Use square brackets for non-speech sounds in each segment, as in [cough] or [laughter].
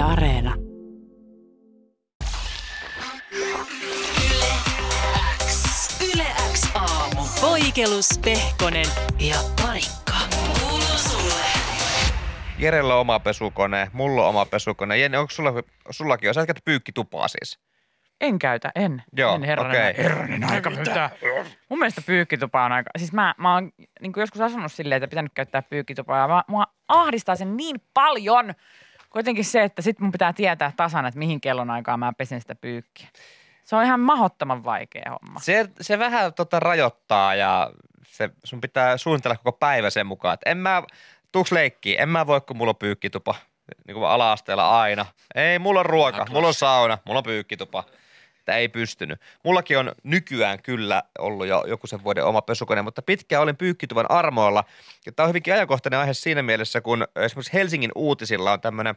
Yle Areena. Yle X aamu. Poikelus, Pehkonen ja Parikka. Kuuluu sulle. Jerellä on oma pesukone, mulla on oma pesukone. Jenni, onko sulla, sullakin on? Sä käytä pyykkitupaa siis. En käytä, en. Joo, en herranen, aika. herranen aika. Mitä? Mun mielestä pyykkitupa on aika... Siis mä, mä oon niin joskus asunut silleen, että pitänyt käyttää pyykkitupaa. Ja mä, mua ahdistaa sen niin paljon. Kuitenkin se, että sit mun pitää tietää tasan, että mihin kellonaikaan mä pesen sitä pyykkiä. Se on ihan mahottoman vaikea homma. Se, se vähän tota rajoittaa ja se, sun pitää suunnitella koko päivä sen mukaan, että en mä, tuuks leikkiä, en mä voi, kun mulla on pyykkitupa. Niin kuin ala-asteella aina. Ei, mulla on ruoka, mulla on sauna, mulla on pyykkitupa. Että ei pystynyt. Mullakin on nykyään kyllä ollut jo joku sen vuoden oma pesukone, mutta pitkään olin pyykkituvan armoilla. Ja tämä on hyvinkin ajankohtainen aihe siinä mielessä, kun esimerkiksi Helsingin uutisilla on tämmöinen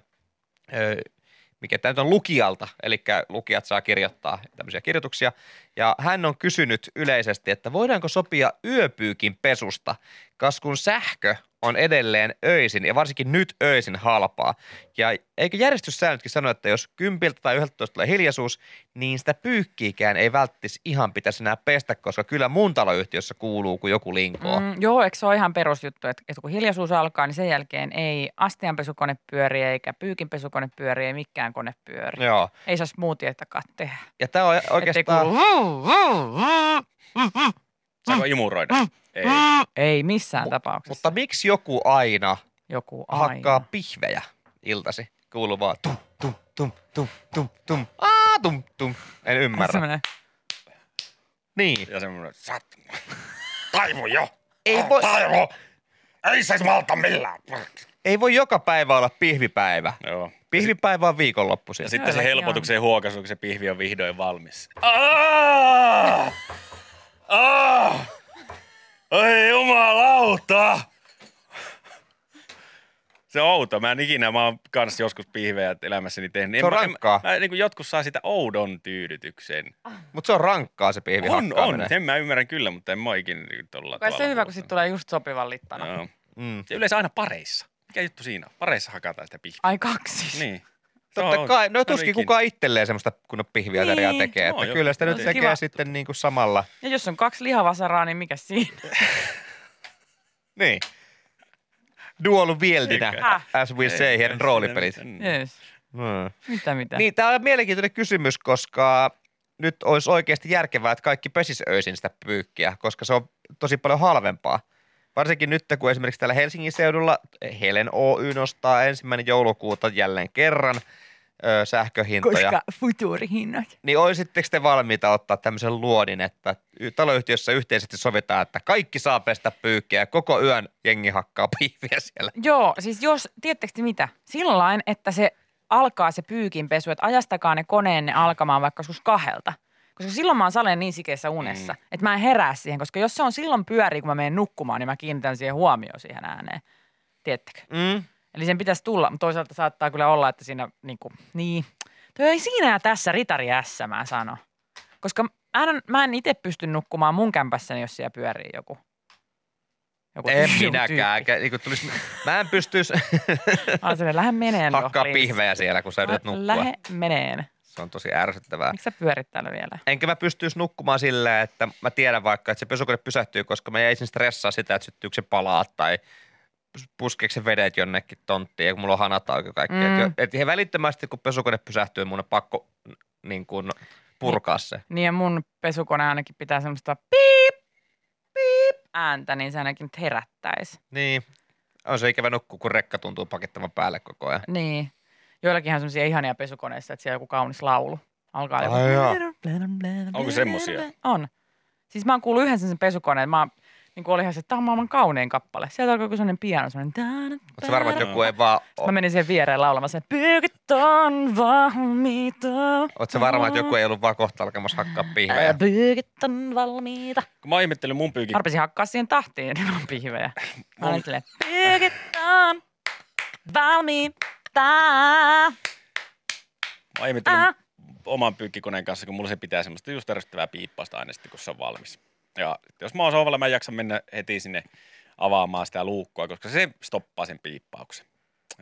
mikä tämä nyt on lukijalta, eli lukijat saa kirjoittaa tämmöisiä kirjoituksia. Ja hän on kysynyt yleisesti, että voidaanko sopia yöpyykin pesusta, kas kun sähkö on edelleen öisin ja varsinkin nyt öisin halpaa. Ja eikö järjestyssäännötkin sano, että jos kympiltä tai 11 tulee hiljaisuus, niin sitä pyykkiikään ei välttis ihan pitäisi enää pestä, koska kyllä mun taloyhtiössä kuuluu, kun joku linkoo. Mm. Joo, eikö se ole ihan perusjuttu, että, että kun hiljaisuus alkaa, niin sen jälkeen ei astianpesukone pyöri, eikä pyykinpesukone pyöri, ei mikään kone pyöri. Joo. Ei saa smoothietakaan tehdä. Ja tämä on oikeastaan... kuulu, Saanko imuroida? Ei. ei missään tapauksessa. Mutta miksi joku aina Joku aina. hakkaa pihvejä iltasi. Kuuluu vaan tum, tum, tum, tum, tum, tum, aa, tum, tum. En ymmärrä. Semmoinen, Niin. Ja semmoinen, sat... Taivu jo! Ei voi, Taivu! Ei se malta millään. Ei voi joka päivä olla pihvipäivä. Joo. Pihvipäivä on viikonloppu Ja sitten se helpotuksen huokaisu, kun se pihvi on vihdoin valmis. Ah! Ah! Oi jumalauta! Se on outo. Mä en ikinä, mä oon kans joskus pihvejä elämässäni tehnyt. Se on En rankkaa. Mä, mä, niin kuin jotkut saa sitä oudon tyydytyksen. Mutta se on rankkaa se pihvi On, on. Sen mä ymmärrän kyllä, mutta en mä ikinä niin tolla kai se tavalla hyvä, kun sit tulee just sopivan littana. Joo. Mm. Se yleensä aina pareissa. Mikä juttu siinä on? Pareissa hakataan sitä pihviä. Ai kaksi. Niin. Totta on- kai, no tuskin kukaan itselleen semmoista kunnon pihviateriaa Niin. tekee. Joo, Että joo. kyllä sitä nyt Tosi tekee kiva. sitten niin kuin samalla. Ja jos on kaksi lihavasaraa, niin mikä siinä? [laughs] Niin. Dual wieldinä, Eikä. as we say, heidän roolipelit. Yes. Hmm. Mitä mitä? Niin, tämä on mielenkiintoinen kysymys, koska nyt olisi oikeasti järkevää, että kaikki pesis öisin sitä pyykkiä, koska se on tosi paljon halvempaa. Varsinkin nyt, kun esimerkiksi täällä Helsingin seudulla Helen Oy nostaa ensimmäinen joulukuuta jälleen kerran ö, sähköhintoja. Koska futuurihinnat. Niin olisitteko te valmiita ottaa tämmöisen luodin, että taloyhtiössä yhteisesti sovitaan, että kaikki saa pestä pyykkiä koko yön jengi hakkaa pihviä siellä. Joo, siis jos, tiedättekö te mitä? Sillain, että se alkaa se pyykinpesu, että ajastakaa ne koneenne alkamaan vaikka joskus kahdelta. Koska silloin mä oon saleen niin sikeessä unessa, mm. että mä en herää siihen, koska jos se on silloin pyörii, kun mä menen nukkumaan, niin mä kiinnitän siihen huomioon siihen ääneen. Tiedättekö? Mm. Eli sen pitäisi tulla, mutta toisaalta saattaa kyllä olla, että siinä niin kuin, niin. Toi ei siinä ja tässä ritari ässä, mä sanon. Koska mä en, mä en itse pysty nukkumaan mun kämpässäni, jos siellä pyörii joku. joku En minäkään. tyyppi. Kä- Niin tulis, mä en pystyisi Mä silleen, lähde meneen. hakkaa pihvejä siellä, kun sä yrität nukkua. Lähde meneen. Se on tosi ärsyttävää. Miksi sä pyörit täällä vielä? Enkä mä pystyisi nukkumaan silleen, että mä tiedän vaikka, että se pesukone pysähtyy, koska mä jäisin stressaa sitä, että syttyykö se palaa tai puskeeko se vedet jonnekin tonttiin, ja kun mulla on hanat auki kaikki. Mm. Mm. Et ihan välittömästi, kun pesukone pysähtyy, mun on pakko niin kuin, purkaa se. Niin ja mun pesukone ainakin pitää semmoista piip, piip ääntä, niin se ainakin nyt herättäisi. Niin. On se ikävä nukkua, kun rekka tuntuu pakittavan päälle koko ajan. Niin. Joillakin on semmoisia ihania pesukoneissa, että siellä on joku kaunis laulu. Alkaa joku... Ai jaa. Onko semmosia? On. Siis mä oon kuullut yhden sen pesukoneen, mä niin kuin oli ihan se, että tämä on maailman kaunein kappale. Sieltä alkoi joku sellainen piano, sellainen... Oletko varma, että joku ei vaan... Mä menin siihen viereen laulamaan sen, pyykit on valmiita. Oletko varma, että joku ei ollut vaan kohta alkamassa hakkaa pihvejä? Pyykit on valmiita. Kun mä ihmettelin mun pyykin, Mä rupesin hakkaa siihen tahtiin ilman pihvejä. Mä olin silleen, pyykit on valmiita. Mä ihmettelin Ah. oman pyykkikoneen kanssa, kun mulla se pitää semmoista just ärsyttävää piippausta aina sitten, kun se on valmis. Ja jos mä oon sohvalla, mä en jaksa mennä heti sinne avaamaan sitä luukkua, koska se stoppaa sen piippauksen.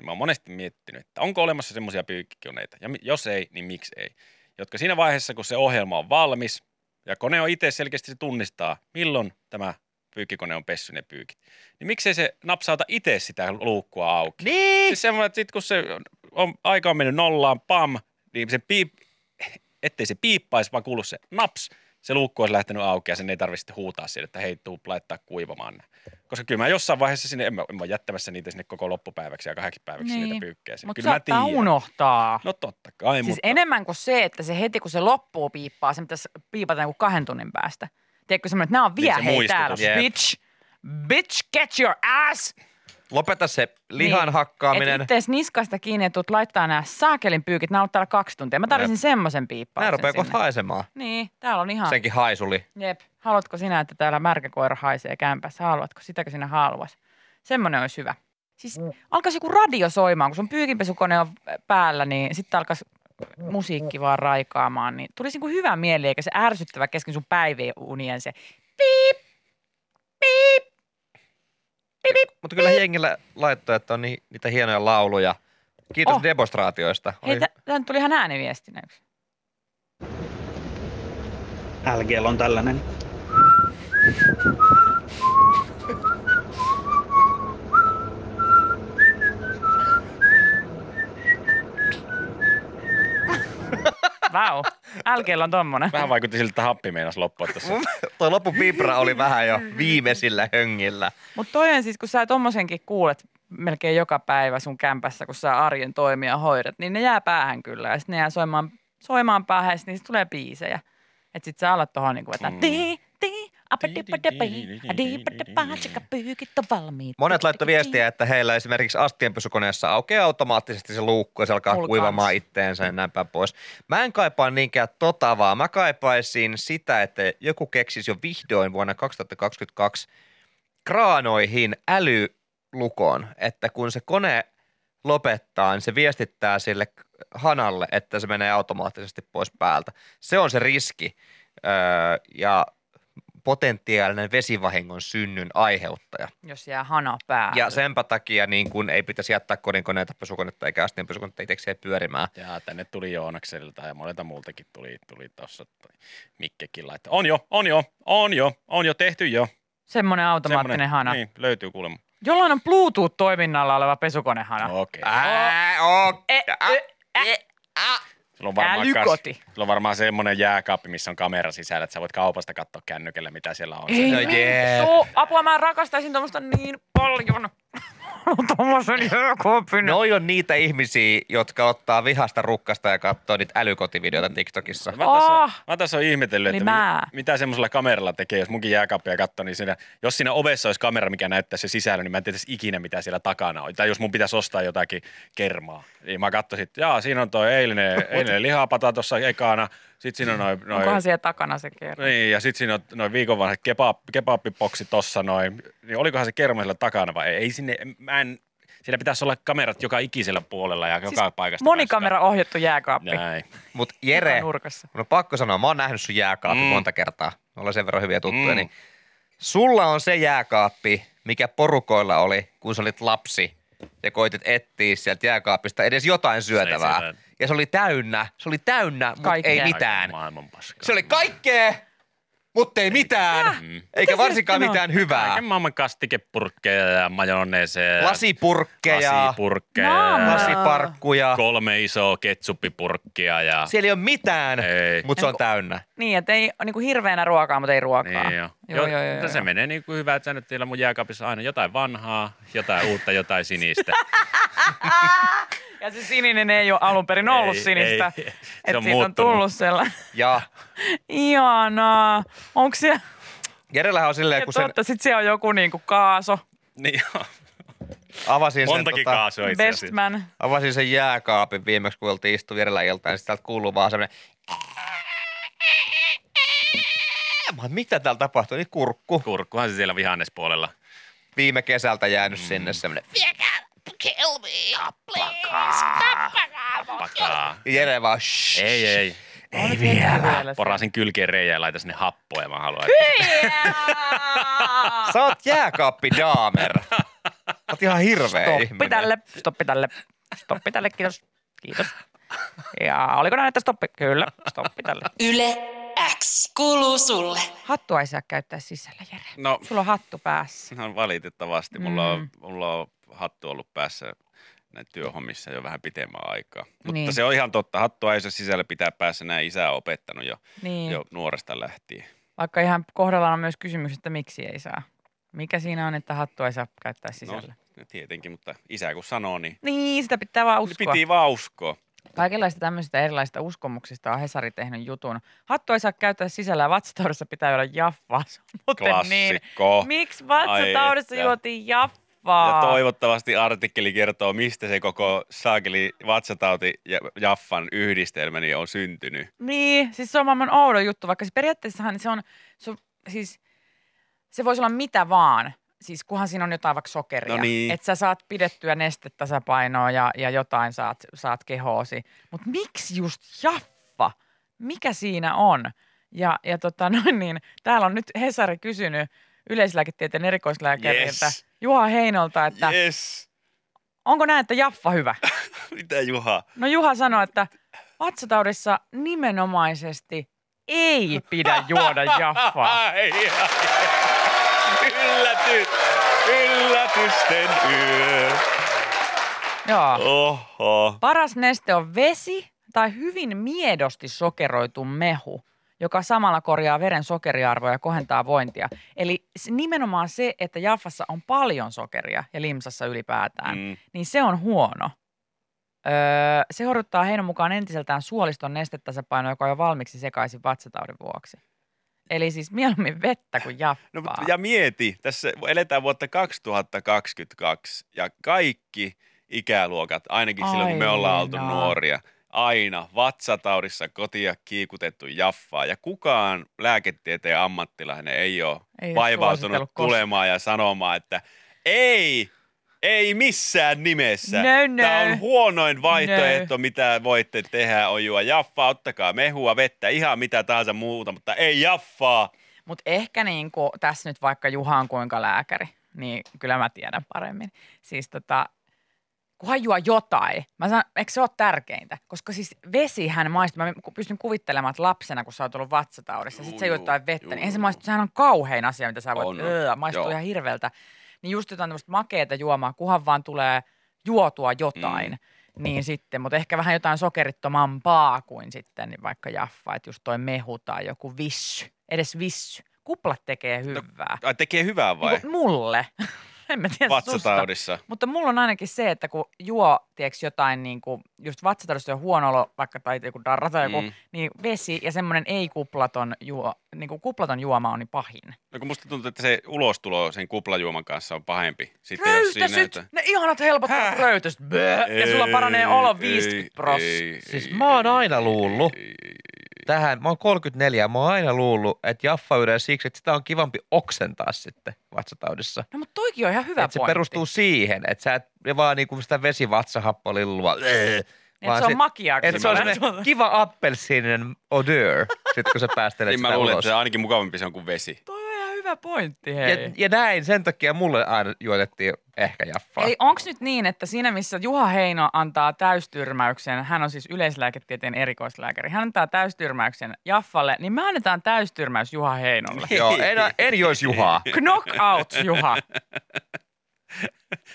Mä oon monesti miettinyt, että onko olemassa semmoisia pyykkikoneita, ja jos ei, niin miksi ei. Jotka siinä vaiheessa, kun se ohjelma on valmis, ja kone on itse selkeästi se tunnistaa, milloin tämä pyykkikone on pessy ne pyykit. Niin miksei se napsauta itse sitä luukkua auki? Niin. Siis semmoinen, että sit kun se on, aika on mennyt nollaan, pam, niin se piip, ettei se piippaisi, vaan kuulu se naps, se luukku olisi lähtenyt auki ja sen ei tarvitse huutaa siitä, että hei, tuu laittaa kuivamaan. Koska kyllä mä jossain vaiheessa sinne, en mä, en mä jättämässä niitä sinne koko loppupäiväksi ja kahdeksi päiväksi Niin. niitä pyykkejä sinne. Mutta Kyllä mä saattaa unohtaa. No totta kai, Siis mutta enemmän kuin se, että se heti kun se loppuu piippaa, se pitäisi piipata joku kahden tunnin päästä. Tiedätkö semmoinen, että nämä on Niin, vielä se hei muistutus. täällä, Jep. bitch. Bitch, get your ass! Lopeta se lihan Niin. hakkaaminen. Et ittees niskasta kiinni, että laittaa nämä saakelin pyykit, nämä on ollut täällä kaksi tuntia. Mä tarvitsin semmoisen piippauksen Nämä rupeaa kohta haisemaan. Niin, täällä on ihan... Senkin haisuli. Jep. Haluatko sinä, että täällä märkäkoira haisee kämpässä? Haluatko? Sitäkö sinä haluaisi? Semmoinen olisi hyvä. Siis alkaisi joku radio soimaan, kun sun pyykinpesukone on päällä, niin sitten alkaisi musiikki vaan raikaamaan. Niin tulisi niin hyvä mieli, eikä se ärsyttävä kesken sun päivien unien se piip, piip, piip, piip. Mutta kyllä jengillä laittoi, että on ni- niitä hienoja lauluja. Kiitos Oh. demonstraatioista. Hei, tä- tänne tuli ihan ääniviestinä yksi. LGL on tällainen. Vau, LGllä on tommonen. vähän vaikutti siltä, että happi meinas loppua tuossa. Toi lopun vibra oli vähän jo viimeisillä höngillä. Mutta toi on siis, kun sä tommosenkin kuulet melkein joka päivä sun kämpässä, kun sä arjen toimia hoidat, niin ne jää päähän kyllä. Ja sitten ne jää soimaan, soimaan päähän, ja sit niistä tulee biisejä. Että sit sä alat tohon niinku vetää. Mm. On valmiit. Monet laittoi viestiä, että heillä esimerkiksi astienpesukoneessa aukeaa automaattisesti se luukku ja se alkaa Mulla kuivamaan kans. itteensä ja näin päin pois. Mä en kaipaa niinkään tota vaan. Mä kaipaisin sitä, että joku keksisi jo vihdoin vuonna 2022 kraanoihin älylukon, että kun se kone lopettaa, niin se viestittää sille hanalle, että se menee automaattisesti pois päältä. Se on se riski öö, ja potentiaalinen vesivahingon synnyn aiheuttaja. Jos jää hana päähän. Ja senpä takia niin kun ei pitäisi jättää kodinkoneita, pesukonetta eikä astianpesukonetta itsekseen pyörimään. Ja tänne tuli Joonakselta ja monelta muultakin tuli, tuli tuossa Mikkekin laittaa. On jo, on jo, on jo, on jo tehty jo. Semmoinen automaattinen Semmonen- hana. Niin, löytyy kuulemma. Jollain on Bluetooth-toiminnalla oleva pesukonehana. Okei. Ää, ä, e, ä. Sulla on varmaan, Älykoti. Kas, sulla on varmaan semmoinen jääkaappi, missä on kamera sisällä, että sä voit kaupasta katsoa kännykällä, mitä siellä on. Ei No jee. Apua, mä rakastaisin tuommoista niin paljon. Tuommoisen jääkaapin. Noi on niitä ihmisiä, jotka ottaa vihasta rukkasta ja katsoo niitä älykotivideoita TikTokissa. Mä tässä, Oh. mä tässä on ihmetellyt, Eli että mä. mi, mitä semmoisella kameralla tekee, jos munkin jääkaappia katsoo, niin siinä, jos siinä ovessa olisi kamera, mikä näyttää se sisällä, niin mä en tietäisi ikinä, mitä siellä takana on. Tai jos mun pitäisi ostaa jotakin kermaa, niin mä katsoisin, että jaa, siinä on toi eilinen, [laughs] eilinen lihapata tuossa ekana, sitten siinä on noin, [laughs] noin Onkohan siellä takana se kerran? niin, ja sitten siinä on noin viikon vanha kebab, kebabbiboksi tossa noin. Niin olikohan se kerma siellä takana vai ei? ei sinne, mä en, siellä pitäisi olla kamerat joka ikisellä puolella ja joka Siis paikasta. Monikamera ohjattu jääkaappi. päästä. Näin. Mutta Joka Jere, nurkassa. mun on pakko sanoa, mä oon nähnyt sun jääkaapin Mm. monta kertaa. Me ollaan sen verran hyviä tuttuja, Mm. niin sulla on se jääkaappi, mikä porukoilla oli, kun sä olit lapsi ja koitit etsiä sieltä jääkaapista edes jotain syötävää. siellä- Ja se oli täynnä, se oli täynnä, mutta ei mitään. Se oli kaikkea, mutta ei mitään. Mm. Eikä varsinkaan mitään hyvää. Kaiken maailman kastikepurkkeja ja majoneeseja. Lasipurkkeja, Lasipurkkeja. Lasiparkkuja. Kolme isoa ketsuppipurkkia ja... Siellä ei ole mitään, mutta se on täynnä. Niin, että ei niin kuin hirveänä ruokaa, mutta ei ruokaa. Niin jo. Joo, joo, joo, mutta se joo. menee niin kuin hyvä, että sä nyt siellä mun jääkaapissa aina jotain vanhaa, jotain uutta, jotain sinistä. [laughs] Ja se sininen ei ole alun perin ollut Ei, sinistä. ei. Se Että on siitä on muuttunut. tullut sellainen. Ja [laughs] Ihanaa. Onko siellä, Jerellähän on silleen, ja kun sen totta, sit siellä on joku niinku kaaso, niin joo. avasin sen, Montakin tota, kaasua itse asiassa. bestman. avasin sen jääkaapin viimeksi, kun oltiin istu Jerellä iltaan, niin sit täältä kuuluu vaan semmoinen Mä mitä täällä tapahtuu? Niin kurkku. Kurkkuhan se siellä vihannespuolella. Viime kesältä jäänyt mm. sinne semmoinen. Pakaa. Ja Jere vaan shh. Ei, ei. Ei vielä. Porasin kylkeen reijää ja laita sinne happoa ja mä haluan. Että... Sä oot jääkaappi daamer. oot ihan hirveä Stoppi ihminen. tälle, stoppi tälle, stoppi tälle, kiitos. Kiitos. Ja oliko näin, että stoppi? Kyllä, stoppi tälle. Yle X kuuluu sulle. Hattua ei saa käyttää sisällä, Jere. No, Sulla on hattu päässä. no valitettavasti. Mulla, Mm. on, mulla on hattu ollut päässä näin työhommissa jo vähän pitemmän aikaa. Mutta Niin. se on ihan totta. Hattua ei saa sisällä pitää päässä. Näin isä on opettanut jo, Niin, jo nuoresta lähtien. vaikka ihan kohdallaan on myös kysymys, että miksi ei saa. Mikä siinä on, että hattua ei saa käyttää sisällä? No, tietenkin, mutta isä kun sanoo, niin Niin, sitä pitää vaan uskoa. piti vaan uskoa. Kaikenlaista tämmöisistä erilaisista uskomuksista on Hesari tehnyt jutun. Hattu ei saa käyttää sisällä ja vatsataudissa pitää olla jaffaa. Se muuten niin. Miksi vatsataudissa Ai juotiin jaffaa? Ja toivottavasti artikkeli kertoo, mistä se koko saakeli vatsatauti ja Jaffan yhdistelmäni on syntynyt. Niin, siis se on maailman oudon juttu, vaikka siis periaatteessahan se on, se on siis, se voisi olla mitä vaan. Siis kunhan siinä on jotain vaikka sokeria. No niin. Että sä saat pidettyä nestetasapainoa ja, ja jotain saat, saat kehoosi. Mutta miksi just jaffa? Mikä siinä on? Ja, ja tota noin niin, täällä on nyt Hesari kysynyt yleislääketieteen erikoislääkäriltä Yes. Juha Heinolta, että Yes. onko näin, että jaffa hyvä? [laughs] Mitä Juha? No Juha sanoi, että vatsataudissa nimenomaisesti ei pidä juoda jaffaa. [laughs] Yllätys. Yllätysten yö. Joo. Oho. Paras neste on vesi tai hyvin miedosti sokeroitu mehu, joka samalla korjaa veren sokeriarvoa ja kohentaa vointia. Eli nimenomaan se, että jaffassa on paljon sokeria ja limsassa ylipäätään, Mm. niin se on huono. Öö, se horjuttaa Heinon mukaan entiseltään suoliston nestetasapaino, joka on jo valmiiksi sekaisin vatsataudin vuoksi. Eli siis mieluummin vettä kuin jaffaa. No, mutta- ja mieti, tässä eletään vuotta 2022 ja kaikki ikäluokat, ainakin silloin kun me ollaan oltu Aina. nuoria, aina vatsataudissa kotia kiikutettu jaffaa ja kukaan lääketieteen ammattilainen ei ole Ei vaivautunut tulemaan ja sanomaan, että ei, ei missään nimessä. No, no. Tämä on huonoin vaihtoehto, mitä voitte tehdä, on juo jaffaa, ottakaa mehua, vettä, ihan mitä tahansa muuta, mutta ei jaffaa. Mutta ehkä niin kuin, tässä nyt vaikka Juha on kuinka lääkäri, niin kyllä mä tiedän paremmin. Siis tota, kunhan juo jotain. Mä sanon, eikö se ole tärkeintä? Koska siis vesihän maistuu. Mä pystyn kuvittelemaan, että lapsena, kun sä oot ollut vatsataudissa, sit sä Juu, juot jotain vettä, juu, niin ei se juu. maistu, sehän on kauhein asia, mitä sä voit, on. öö, maistuu Joo. ihan hirveältä. Niin just jotain tämmöistä makeeta juomaa, kunhan vaan tulee juotua jotain. Mm. Niin sitten, mutta ehkä vähän jotain sokerittomampaa kuin sitten niin vaikka jaffa, että just toi mehu tai joku vissy, edes vissy. Kuplat tekee hyvää. Ai, tekee hyvää vai? Niin mulle. En mä tiedä susta. Vatsataudissa. Mutta mulla on ainakin se, että kun juo, tiedätkö, jotain niin kuin, just vatsataudissa on huono olo, vaikka tai joku darra tai joku, Mm. niin vesi ja semmoinen ei-kuplaton, juo, niin kuin kuplaton juoma on niin pahin. No kun musta tuntuu, että se ulostulo sen kuplajuoman kanssa on pahempi. Sitten jos siinä, Röytäsyt! että... Ne ihanat helpottaa röytäsyt. Bää! Ja sulla paranee olo 50 pros. Siis mä oon aina luullut. Tähän, mä oon 34 ja mä oon aina luullut, että jaffa yrää siksi, että sitä on kivampi oksentaa sitten vatsataudissa. No mutta toikin on ihan hyvä Että se pointti. perustuu siihen, että sä et vaan niinku sitä vesivatsahappolillua, Että se on makiaa. kun että se on semmoinen [laughs] kiva appelsiininen odeur, sit kun sä päästelet Niin mä sitä luulen, että ulos. se ainakin mukavampi se on kuin vesi. Toi on hyvä pointti, hei. Ja, ja näin, sen takia mulle aina juotettiin ehkä jaffaa. Eli onko nyt niin, että siinä missä Juha Heino antaa täystyrmäyksen, hän on siis yleislääketieteen erikoislääkäri, hän antaa täystyrmäyksen Jaffalle, niin me annetaan täystyrmäys Juha Heinolle. Joo, en, en jois Juhaa. Knockout, Juha.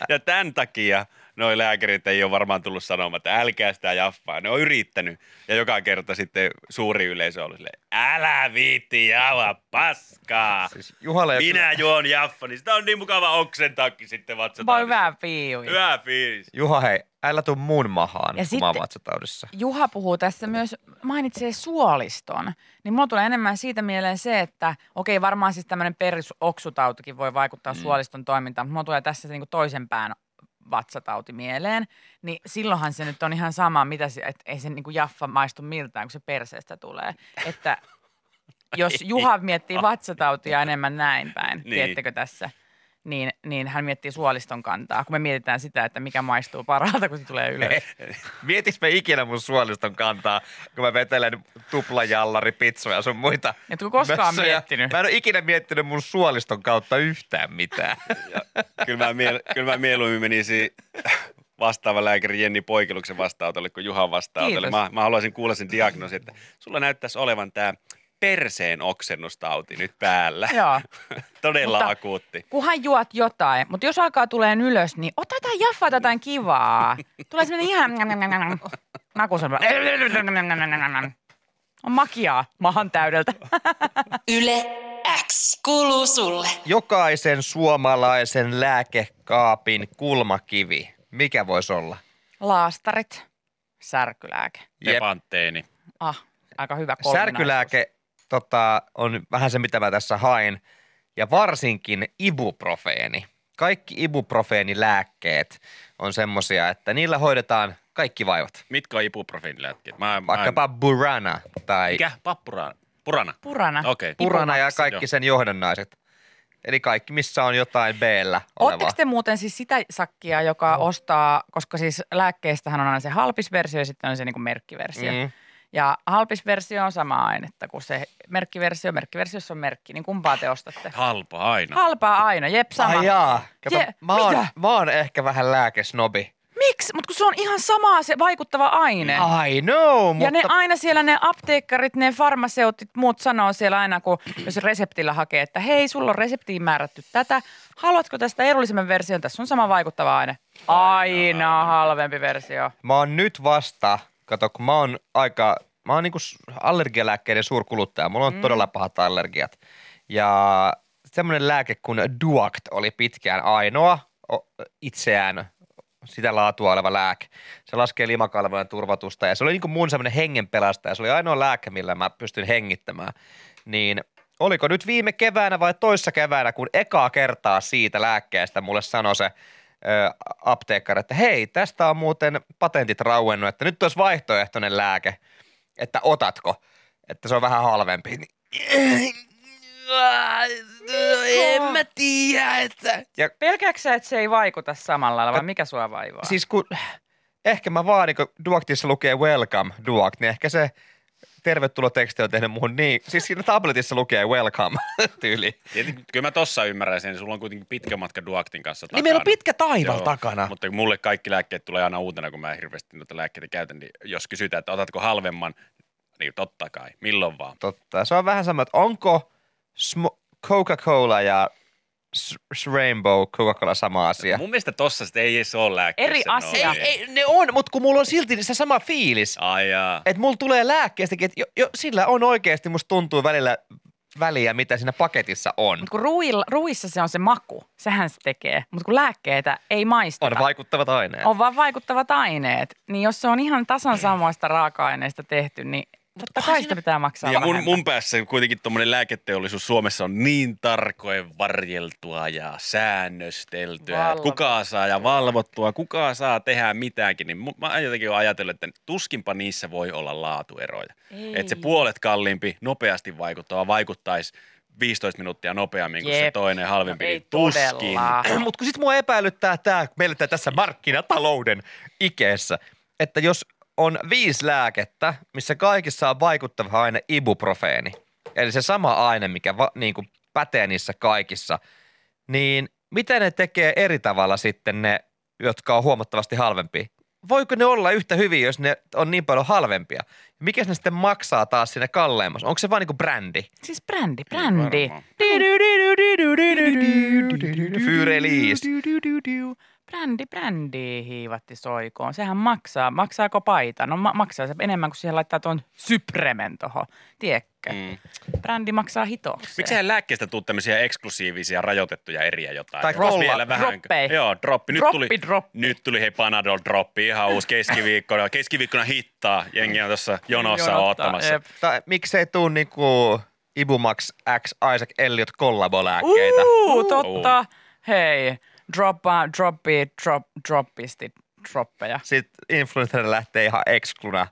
Ja tämän takia noi lääkärit ei ole varmaan tullut sanomaan, että älkää sitä jaffaa. Ne on yrittänyt. Ja joka kerta sitten suuri yleisö on ollut silleen, älä viitti jauha paskaa. Siis ei ole Minä juon jaffa, niin sitä on niin mukava oksentaakin sitten Voi vatsataudissa. hyvä piiwi. Hyvä fiilis. Juha, hei, älä tuu mun mahaan, Ja vatsataudissa. Juha puhuu tässä myös, mainitsee suoliston. Niin mulla tulee enemmän siitä mieleen se, että okei varmaan siis tämmöinen perusoksutautikin voi vaikuttaa mm. suoliston toimintaan, mutta mulla tulee tässä niinku toisen pään vatsatauti mieleen, niin silloinhan se nyt on ihan sama, mitä se, että ei se niinku jaffa maistu miltään, kun se perseestä tulee. Että jos Juha miettii vatsatautia enemmän näin päin, Niin. niin. tiedättekö tässä, niin, niin hän miettii suoliston kantaa, kun me mietitään sitä, että mikä maistuu parhaalta, kun se tulee ylös. [laughs] Mietis me ikinä mun suoliston kantaa, kun mä vetelen tuplajallari, pizzoja ja sun muita Et kun koskaan mössöjä. miettinyt. Mä en ole ikinä miettinyt mun suoliston kautta yhtään mitään. [laughs] Kyllä mä, miel, kyllä mä mieluummin menisin vastaava lääkäri Jenni Poikiluksen vastaanotolle kuin Juhan vastaanotolle. Mä, mä haluaisin kuulla sen diagnoosin, että sulla näyttäisi olevan tämä perseen oksennustauti nyt päällä. Joo. [laughs] Todella Mutta- akuutti. Kunhan juot jotain, mutta jos alkaa tulee ylös, niin ota jotain jaffaa tai jotain kivaa. Tulee semmoinen ihan [laughs] nakusen. On makiaa mahan täydeltä. [laughs] Yle X kuuluu sulle. Jokaisen suomalaisen lääkekaapin kulmakivi. Mikä voisi olla? Laastarit, särkylääke. Jep. Tepanteeni. Ah, aika hyvä. Särkylääke tota, on vähän se, mitä mä tässä hain. Ja varsinkin ibuprofeeni. Kaikki ibuprofeenilääkkeet on semmosia, että niillä hoidetaan kaikki vaivat. Mitkä on ibuprofeenilääkkeet? Mä, mä, Vaikkapa Burana tai Mikä? Pappurana? Purana? Purana. Okei. Okay. Purana ja kaikki sen johdannaiset. Eli kaikki, missä on jotain B-llä olevaa. Oletteko te muuten siis sitä sakkia, joka ostaa, koska siis lääkkeistähän on aina se halpisversio ja sitten on se niin merkkiversio. Mm. Mm. Ja halpisversio on sama ainetta kuin se merkkiversio. Merkkiversiossa on merkki, niin kumpaa te ostatte? Halpa aina. Halpaa aina, jep sama. Ai jaa. Kato, Je- mä, oon, mitä? mä oon ehkä vähän lääkesnobi. Miksi? Mutta kun se on ihan sama se vaikuttava aine. I know, mutta... Ja ne aina siellä ne apteekkarit, ne farmaseutit, muut sanoo siellä aina, kun jos reseptillä hakee, että hei, sulla on reseptiin määrätty tätä. Haluatko tästä edullisemman version? Tässä on sama vaikuttava aine. Aina halvempi versio. Mä oon nyt vasta, kato kun mä oon aika, mä oon niinku allergialääkkeiden suurkuluttaja. Mulla on mm. todella pahat allergiat. Ja semmoinen lääke kuin Duact oli pitkään ainoa itseään sitä laatua oleva lääke. Se laskee limakalvojen turvatusta ja se oli niinku mun semmoinen hengenpelastaja. Se oli ainoa lääke, millä mä pystyn hengittämään. Niin oliko nyt viime keväänä vai toissa keväänä, kun ekaa kertaa siitä lääkkeestä mulle sanoi se apteekkari, että hei, tästä on muuten patentit rauennut, että nyt olisi vaihtoehtoinen lääke, että otatko, että se on vähän halvempi. Niin- En mä tiedä, että... Ja Pelkääksä, sä, että se ei vaikuta samalla lailla, vai mikä sua vaivaa? siis kun ehkä mä vaan, niin kun Duactissa lukee welcome Duact, niin ehkä se tervetuloteksti on tehnyt muhun niin, siis siinä tabletissa lukee welcome [laughs] tyyli. Tietenkin, kyllä mä tossa ymmärrän sen, sulla on kuitenkin pitkä matka Duactin kanssa takana. Niin meillä on pitkä taival Joo, takana. Mutta mulle kaikki lääkkeet tulee aina uutena, kun mä hirveästi noita lääkkeitä käytän, niin jos kysytään, että otatko halvemman, niin totta kai, milloin vaan. Totta. Se on vähän sama, että onko sm- Coca-Cola ja Rainbow Coca-Cola sama asia? Mun mielestä tossa sit ei edes ole lääkkeessä Eri asia. noin. Ei, ei, ne on, mutta kun mulla on silti se sama fiilis, Ai jaa. että mulla tulee lääkkeestäkin, että jo, jo, sillä on oikeasti, musta tuntuu välillä väliä, mitä siinä paketissa on. Mutta kun ruuilla, ruuissa se on se maku, sehän se tekee. Mutta kun lääkkeitä ei maisteta. On vaikuttavat aineet. on vaan vaikuttavat aineet. Niin jos se on ihan tasan samoista raaka-aineista tehty, niin totta kai sitä pitää maksaa Ja mun, mun päässä kuitenkin tuommoinen lääketeollisuus Suomessa on niin tarkoin varjeltua ja säännösteltyä, Valvottua. kuka saa ja valvottua, kuka saa tehdä mitäänkin, niin mä oon jotenkin oon ajatellut, että tuskinpa niissä voi olla laatueroja. Että se puolet kalliimpi, nopeasti vaikuttava vaikuttaisi 15 minuuttia nopeammin kuin se Jep. toinen halvempi, No ei niin tuskin. [clears throat] Mutta kun sit mua epäilyttää tämä, meillä tässä markkinatalouden ikeessä, että jos on viisi lääkettä, missä kaikissa on vaikuttava aine ibuprofeeni, eli se sama aine, mikä va, niin kuin pätee niissä kaikissa, niin miten ne tekee eri tavalla sitten ne, jotka on huomattavasti halvempia? Voiko ne olla yhtä hyviä, jos ne on niin paljon halvempia? Mikä ne sitten maksaa taas sinne kalleimmassa? Onko se vaan niin kuin brändi? Siis brändi, brändi. varmaan. Brändi, brändi hiivatti soikoon. Sehän maksaa. Maksaako paita? No ma- maksaa se enemmän kuin siihen laittaa tuon Sypremen tohon. Tiedätkö? Mm. Brändi maksaa hitokseen. Miksei lääkkeestä tuu tämmöisiä eksklusiivisia rajoitettuja eriä jotain? Tai rolla- droppei. Joo, droppi. Nyt Droppi, tuli, droppi. Nyt tuli hei Panadol droppi, ihan uusi keskiviikkona. [laughs] Keskiviikkona hittaa. Jengi on tuossa jonossa Jonottaa, ottamassa. jep. Tai miksei tuu niinku Ibumax X Isaac Elliot kollabolääkkeitä? Uu, totta. Hei, droppa, droppi, drop, droppisti, droppeja. Sitten influencer lähtee ihan ekskluna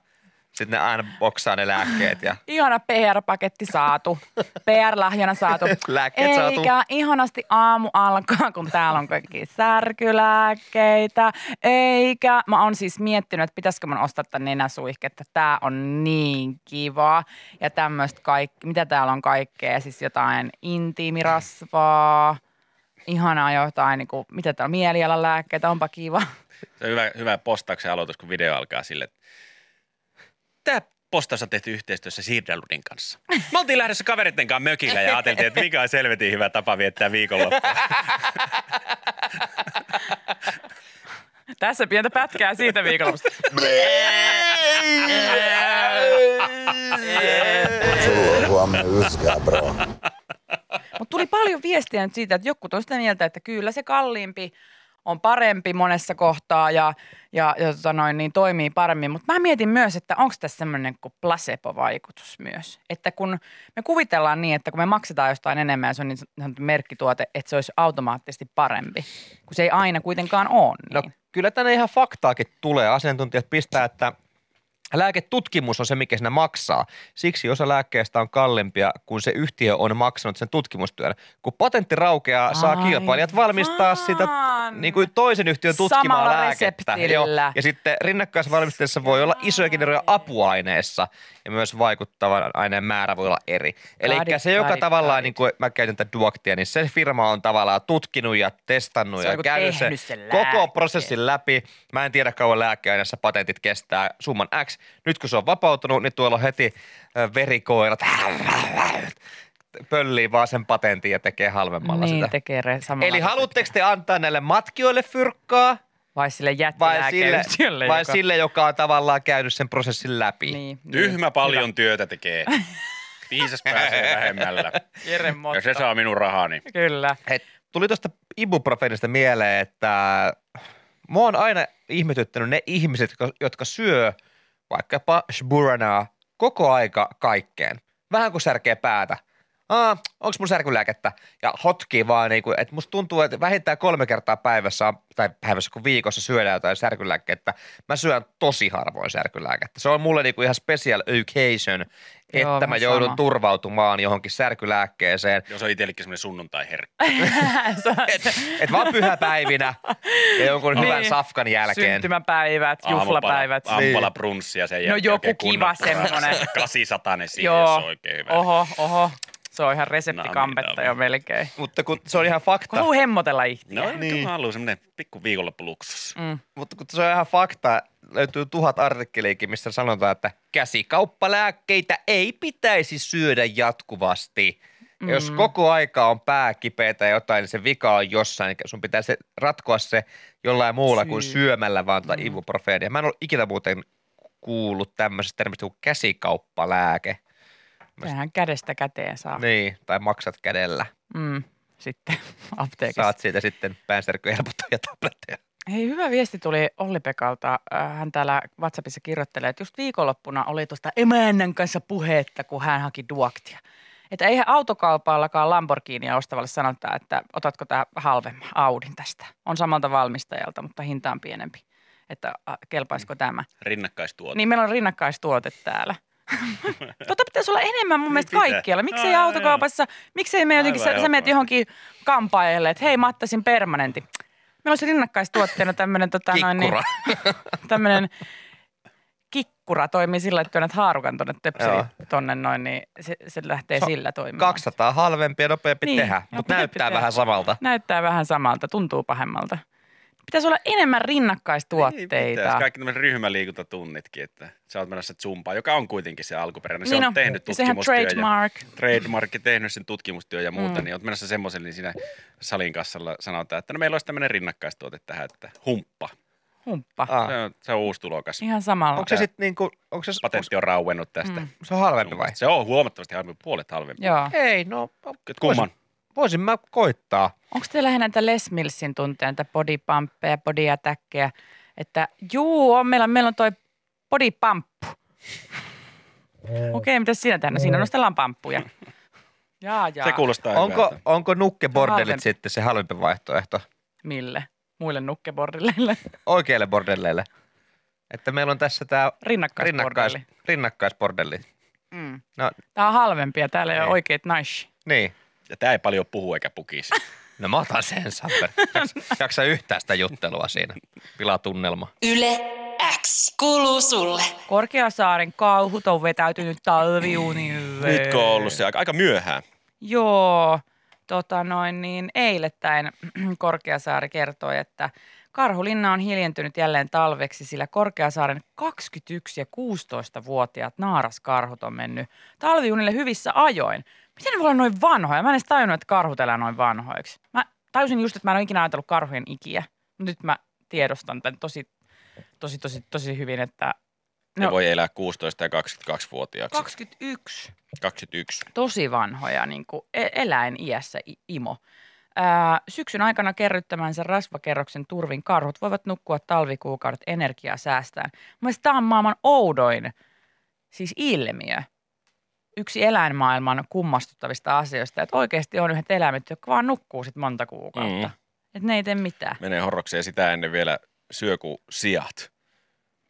Sitten ne aina boksaa ne lääkkeet ja [laughs] Ihana PR-paketti saatu. PR-lahjana saatu. [laughs] Lääkkeet Eikä saatu. ihanasti aamu alkaa, kun täällä on kaikki särkylääkkeitä. Eikä. Mä oon siis miettinyt, että pitäisikö mun ostaa tämän nenäsuihketta. Tää on niin kiva. Ja tämmöistä kaikki. Mitä täällä on kaikkea? Siis jotain intiimirasvaa. Ihanaa jotain, niin kuin, mitä täällä mielialan lääkkeitä, onpa kiva. Se on hyvä, hyvä postauksen aloitus, kun video alkaa sille, että tämä postaus on tehty yhteistyössä Sirdaludin kanssa. Me oltiin lähdössä kaveritten kanssa mökillä ja ajateltiin, että mikä on selvetin hyvä tapa viettää viikonloppua. Tässä pientä pätkää siitä viikonlopusta. On huomenna yskää, bro. Mutta tuli paljon viestiä nyt siitä, että joku on sitä mieltä, että kyllä se kalliimpi on parempi monessa kohtaa ja, ja, ja tota noin, niin toimii paremmin. Mutta mä mietin myös, että onko tässä semmoinen kuin placebo-vaikutus myös. Että kun me kuvitellaan niin, että kun me maksetaan jostain enemmän ja se on niin sanottu merkkituote, että se olisi automaattisesti parempi, kun se ei aina kuitenkaan ole No niin. kyllä tänne ihan faktaakin tulee. Asiantuntijat pistää, että lääketutkimus on se, mikä siinä maksaa. Siksi osa lääkkeestä on kalliimpia, kun se yhtiö on maksanut sen tutkimustyön. Kun patentti raukeaa, saa Aivan. kilpailijat valmistaa sitä niin kuin toisen yhtiön tutkimaa Samalla lääkettä. reseptillä. Ja sitten rinnakkaisvalmisteessa voi olla isojakin eroja apuaineessa ja myös vaikuttavan aineen määrä voi olla eri. Eli se, joka got it, tavallaan, got niin kuin mä käytän tätä Duactia, niin se firma on tavallaan tutkinut ja testannut Se ja joku käynyt se sen koko lääkkeen. prosessin läpi. Mä en tiedä kauan lääkeaineessa patentit kestää summan X. Nyt kun se on vapautunut, niin tuolla on heti verikoirat [laughs] pöllii vaan sen patentin ja tekee halvemmalla Niin sitä. tekee re-. Eli haluatteko te antaa näille matkijoille fyrkkaa Vai sille vai sille, jättilääkeyhtiölle? vai joka... sille, joka on tavallaan käynyt sen prosessin läpi? Niin, niin. Tyhmä paljon työtä tekee. [laughs] Viisas pääsee vähemmällä. Jere Ja se saa minun rahani. Kyllä. Hei, tuli tuosta ibuprofenista mieleen, että mua on aina ihmetyttänyt ne ihmiset, jotka, jotka syö vaikkapa shburanaa koko aika kaikkeen. Vähän kuin särkee päätä. Aa, onko mun särkylääkettä? Ja hotkii vaan niinku, että musta tuntuu, että vähintään kolme kertaa päivässä, tai päivässä kun viikossa syödään jotain särkylääkettä. Mä syön tosi harvoin särkylääkettä. Se on mulle niinku ihan special occasion, Joo, että mä sama. joudun turvautumaan johonkin särkylääkkeeseen. Jos on itsellekin semmoinen sunnuntai-herkkä. [laughs] Et, et vaan pyhäpäivinä ja jonkun Niin. hyvän safkan jälkeen. Syntymäpäivät, juhlapäivät. Aamupala, aamupala brunssia sen No jälkeen. joku oikein kiva kunnon semmonen. [laughs] Kasisatainen siihen, Joo. jos on oikein hyvä. Oho, oho. Se on ihan reseptikampetta nami. jo melkein. Mutta kun se on ihan fakta, Haluaa hemmotella ihtiä. No Niin. niin. mä haluan semmoinen pikku viikonloppuluksus. Mm. mutta kun se on ihan fakta, löytyy tuhat artikkeliikin, missä sanotaan, että käsikauppalääkkeitä ei pitäisi syödä jatkuvasti. Mm. Jos koko aika on pää kipeätä ja jotain, niin se vika on jossain. Eli Sun pitää se, ratkoa se jollain muulla kuin Syy. syömällä vaan tuota mm. ibuprofeenia. Mä en ole ikinä muuten kuullut tämmöisestä termistä kuin käsikauppalääke. Sehän kädestä käteen saa. Niin, tai maksat kädellä. Mm. Sitten [laughs] apteekissa. Saat siitä sitten päänsärkyä helpottavia tabletteja. Hei, hyvä viesti tuli Olli Pekalta. Äh, Hän täällä WhatsAppissa kirjoittelee, että just viikonloppuna oli tuosta emännän kanssa puhetta, kun hän haki duaktia. Että eihän autokaupallakaan Lamborghinia ostavalle sanota, että otatko tämä halvemman Audin tästä. On samalta valmistajalta, mutta hinta on pienempi. Että äh, kelpaisiko tämä. Rinnakkaistuote. Niin meillä on rinnakkaistuote täällä. [laughs] tota pitäisi olla enemmän mun mielestä pitää. kaikkialla. Miksei Aivan, autokaupassa, miksei me jotenkin, Aivan sä, sä menet ehdottomasti. johonkin kampaajalle, että hei mä ottaisin permanentin. Meillä olisi rinnakkaistuotteena tämmöinen tota, noin, niin, Kikkura. [laughs] tämmöinen kikkura toimii sillä, että työnnät haarukan töpseli Joo. tonne noin, niin se, se lähtee Se sillä toimimaan. 200 halvempi ja nopeampi Niin, tehdä, mutta näyttää tehdä. vähän samalta. Näyttää vähän samalta, tuntuu pahemmalta. Pitäisi olla enemmän Niin rinnakkaistuotteita. pitäisi. Kaikki tämmöiset ryhmäliikuntatunnitkin, että sä oot menossa zumpaan, joka on kuitenkin se alkuperäinen. Se Niin on on. tehnyt Ja sehän tutkimustyö ja trademark. trademark tehnyt sen tutkimustyö ja muuta, Mm. niin oot menossa semmoiselle, niin siinä salin kassalla sanotaan, että no meillä olisi tämmöinen rinnakkaistuote tähän, että humppa. Humppa. Ah. Se, on, se on uusi tulokas. Ihan samalla. Onko se sitten niinku, onko se, Patentti on rauennut tästä. Mm. se on halvempi vai? Se on huomattavasti halvempi, puolet halvempi. Joo. Ei, no Kumman? Voisin mä koittaa. Onko teillä lähinnä näitä Les Millsin tunteja, näitä body pumppeja, body attackeja? Että juu, on, meillä, on- meillä on toi body pump. Okei, okay, mitä siinä? No, siinä nostellaan pamppuja. Jaa, jaa. Se kuulostaa Onko, hyvältä. onko nukkebordellit Halvempi. sitten se halvempi vaihtoehto Mille? Muille nukkebordilleille. oikeille bordelleille? Että meillä on tässä tämä rinnakkais, Rinnakkaispordelli. rinnakkaispordelli. Mm. No Tää on halvempi ja täällä ei ole Ei. oikeit naisia. niin. Ja tää ei paljon puhu eikä pukisi. [laughs] No mä otan sen, Samper. Jaksa, jaksa yhtään sitä juttelua siinä. Pilatunnelma. Yle X kuuluu sulle. Korkeasaaren kauhut on vetäytynyt talviunille. Nytkö on ollut se aika, aika myöhään? Joo, tota noin niin eilettäin [clears throat] Korkeasaari kertoi, että Karhulinna on hiljentynyt jälleen talveksi, sillä Korkeasaaren 21- ja 16-vuotiaat naaraskarhut on mennyt talviunille hyvissä ajoin. Miten ne voi olla noin vanhoja? Mä en edes tajunnut, että karhut elää noin vanhoiksi. Mä tajusin just, että mä en ole ikinä ajatellut karhujen ikiä. Nyt mä tiedostan tämän tosi, tosi, tosi, tosi hyvin, että Ne No. voi elää 16 ja 22-vuotiaaksi. 21 21. tosi vanhoja niin kuin eläin iässä imo. Ää, syksyn aikana kerryttämänsä rasvakerroksen turvin karhut voivat nukkua talvikuukaudet energiaa säästään. Mielestäni tämä on maailman oudoin siis ilmiö. Yksi eläinmaailman kummastuttavista asioista, että oikeasti on yhdet eläimet, jotka vaan nukkuu sit monta kuukautta. Mm. Että ne ei tee mitään. Menee horrokseen sitä ennen vielä syö kuin sijat.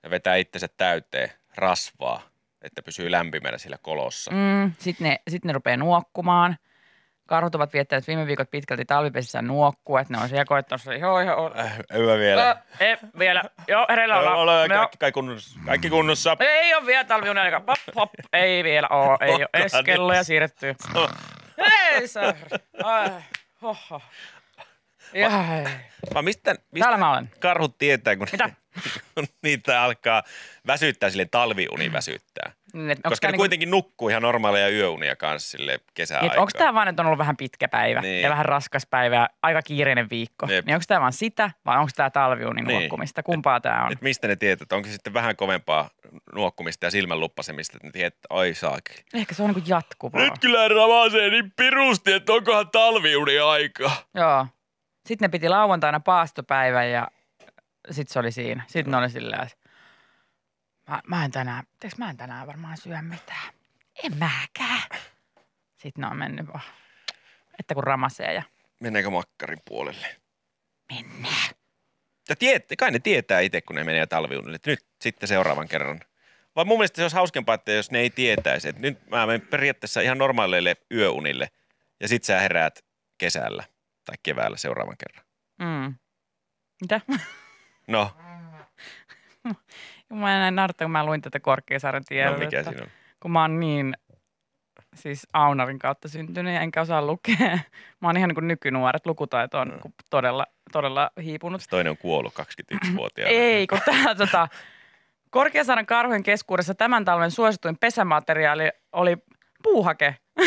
Ja vetää itsensä täyteen rasvaa, että pysyy lämpimänä sillä kolossa. Mm. Mm, Sitten ne, sit ne rupeaa nuokkumaan. Karhut ovat viettäneet viime viikot pitkälti talvipesissä nuokkua, että ne on siellä koettanut, että joo, joo, Äh, hyvä vielä. Äh, ei, vielä. Joo, hereillä ollaan. ole, kaikki, kaikki, kunnossa. kaikki kunnossa. Ei ole vielä talviunelka. Pop, pop. Ei vielä oo. Ei ole edes kelloja nyt? siirretty. Ei saa. Ai, hoho. Jai. Vaan mistä, Täällä mistä mä olen. karhut tietää, kun, Mitä? [laughs] niitä alkaa väsyttää, sille talviuni väsyttää. Niin, et onks Koska ne niinku- kuitenkin nukkuu ihan normaaleja yöunia kanssa sille Niin, kesäaikaan. onko tämä vaan, että on ollut vähän pitkä päivä Niin. ja vähän raskas päivä ja aika kiireinen viikko? Jep. Niin onko tämä vaan sitä vai onko tämä talviunin Niin. nuokkumista? Kumpaa tämä on? Et mistä ne tietää, että onko se sitten vähän kovempaa nuokkumista ja silmän luppasemista, että ne tietää, että oi saakeli. Ehkä se on niinku jatkuvaa. kyllä ramasee niin pirusti, että onkohan talviuni aika. Joo. Sitten ne piti lauantaina paastopäivän ja sitten se oli siinä. Sitten ne oli silleen, että mä, mä en tänään, tiiäks, mä en tänään varmaan syö mitään. En mäkään. Sitten ne on mennyt vaan, että kun ramasee ja Meneekö makkarin puolelle? mennään. Ja tiet, kai ne tietää itse, kun ne menee talviunille, että nyt sitten seuraavan kerran. Vai mun mielestä se olisi hauskempaa, että jos ne ei tietäisi, että nyt mä menen periaatteessa ihan normaaleille yöunille ja sit sä heräät kesällä tai keväällä seuraavan kerran. Mm. Mitä? No, [laughs] Mä en näin nartta, kun mä luin tätä Korkeasaaren no tiedotetta. mikä siinä on? kun mä oon niin siis Aunarin kautta syntynyt enkä osaa lukea. [laughs] Mä oon ihan niin kuin nykynuoret, lukutaito on mm. todella, todella hiipunut. Se toinen on kuollut 21-vuotiaana. Ei, kun täällä tota, Korkeasaaren karhujen keskuudessa tämän talven suosituin pesämateriaali oli puuhake. [laughs]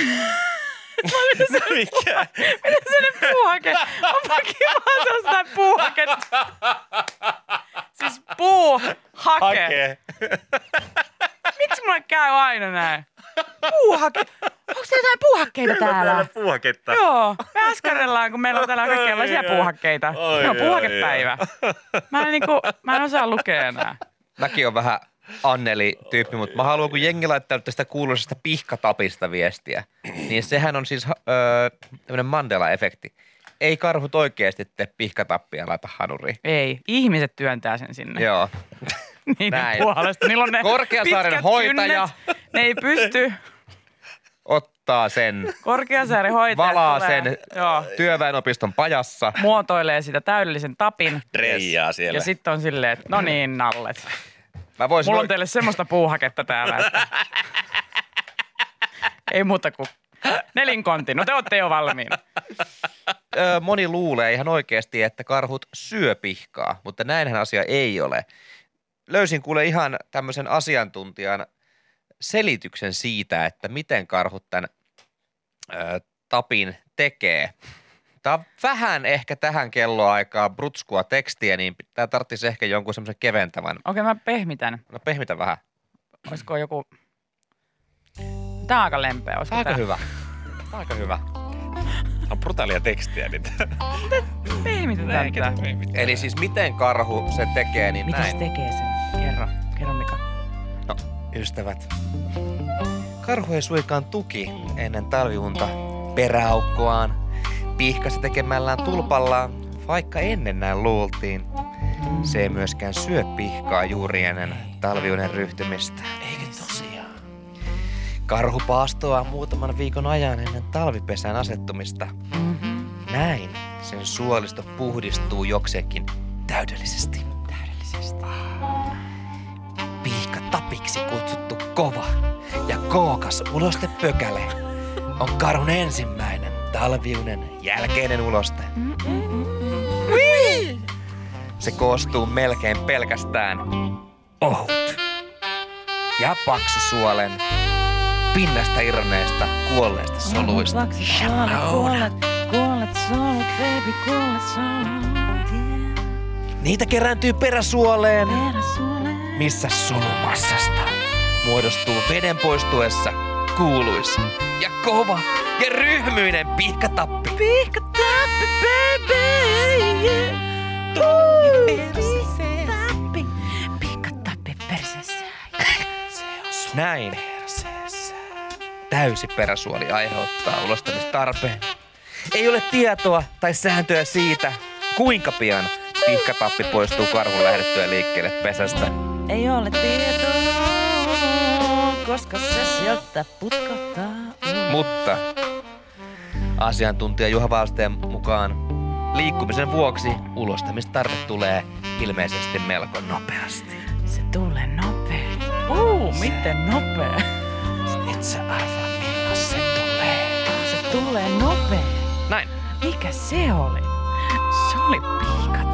Mikä? Miten se nyt puuhake? Onpa kiva sellaista puuhaketta. [laughs] Siis puuhake. Hake. [laughs] Miksi mulle käy aina näin? Puuhake. Onko se jotain puuhakkeita täällä? Täällä puuhaketta. Joo, me askarellaan, kun meillä on täällä kaikenlaisia Ai, ai. puuhakkeita. Ai, Meillä on puuhakepäivä. [laughs] Mä en, niinku, mä en osaa lukea enää. Mäkin on vähän Anneli-tyyppi, mutta mä haluan, kun jengi laittaa tästä kuuluisesta pihkatapista viestiä, niin sehän on siis öö, tämmöinen Mandela-efekti. Ei karhut oikeasti tee pihkatappia laita hanuriin. Ei, ihmiset työntää sen sinne. Joo. [laughs] Niiden näin. puolesta. Niillä on ne Korkeasaaren hoitaja. Kynnet. Ne ei pysty. Ottaa sen, Korkeasaaren hoitaja valaa tulee, sen Joo, työväenopiston pajassa. muotoilee sitä täydellisen tapin. Reijaa siellä. Ja sitten on silleen, että no niin, nallet. Mä voisin Mulla on teille semmoista puuhaketta täällä, että ei muuta kuin nelinkontti. No te olette jo valmiina. Ö, moni luulee ihan oikeasti, että karhut syö pihkaa, mutta näinhän asia ei ole. Löysin kuule ihan tämmöisen asiantuntijan selityksen siitä, että miten karhut tämän ö, tapin tekee. Tämä on vähän ehkä tähän kelloaikaan brutskua tekstiä, niin tämä tarvitsisi ehkä jonkun semmoisen keventävän. Okei, mä pehmitän. No pehmitä vähän. Olisiko joku... Tää on aika lempeä. Olisiko Aika tää? hyvä. Aika hyvä. On brutaalia tekstiä nyt. Pehmitetään tää. Eli siis miten karhu sen tekee, niin Mitä se näin. tekee sen? Kerro. Kerro Mika. Ystävät, karhu ei suikaan tuki ennen talviunta peräaukkoaan, pihkasi tekemällään tulpallaan, vaikka ennen näin luultiin. Se ei myöskään syö pihkaa juuri ennen talviunen ryhtymistä. Eikö tosiaan? Karhu paastoaa muutaman viikon ajan ennen talvipesän asettumista. Näin sen suolisto puhdistuu jokseenkin täydellisesti. Täydellisesti. Pihka tapiksi kutsuttu kova ja kookas ulostepökäle on karhun ensimmäinen talviunen jälkeinen uloste. Se koostuu melkein pelkästään ohut ja paksusuolen pinnasta irronneista kuolleista soluista. Kuollet, kuollet solut, baby, kuollet solut. Niitä kerääntyy peräsuoleen, Peräsuolet. missä solumassasta muodostuu veden poistuessa kuuluisa ja kova ja ryhmyinen pihkatappi. Pihka tappi, baby. Yeah. Tappi. Pihka tappi perseessä. Näin. Täysi peräsuoli aiheuttaa ulostamistarpeen. Ei ole tietoa tai sääntöä siitä, kuinka pian pihkatappi poistuu karhun lähdettyä liikkeelle pesästä. Ei ole tietoa, koska se sieltä putkottaa. Mutta asiantuntija Juha Valsteen mukaan liikkumisen vuoksi ulostamistarve tulee ilmeisesti melko nopeasti. Se tulee nopea. Uu, miten nopea? Et sä arvaa milloin se tulee. Se tulee nopea. Näin. Mikä se oli? Se oli pihkatappi.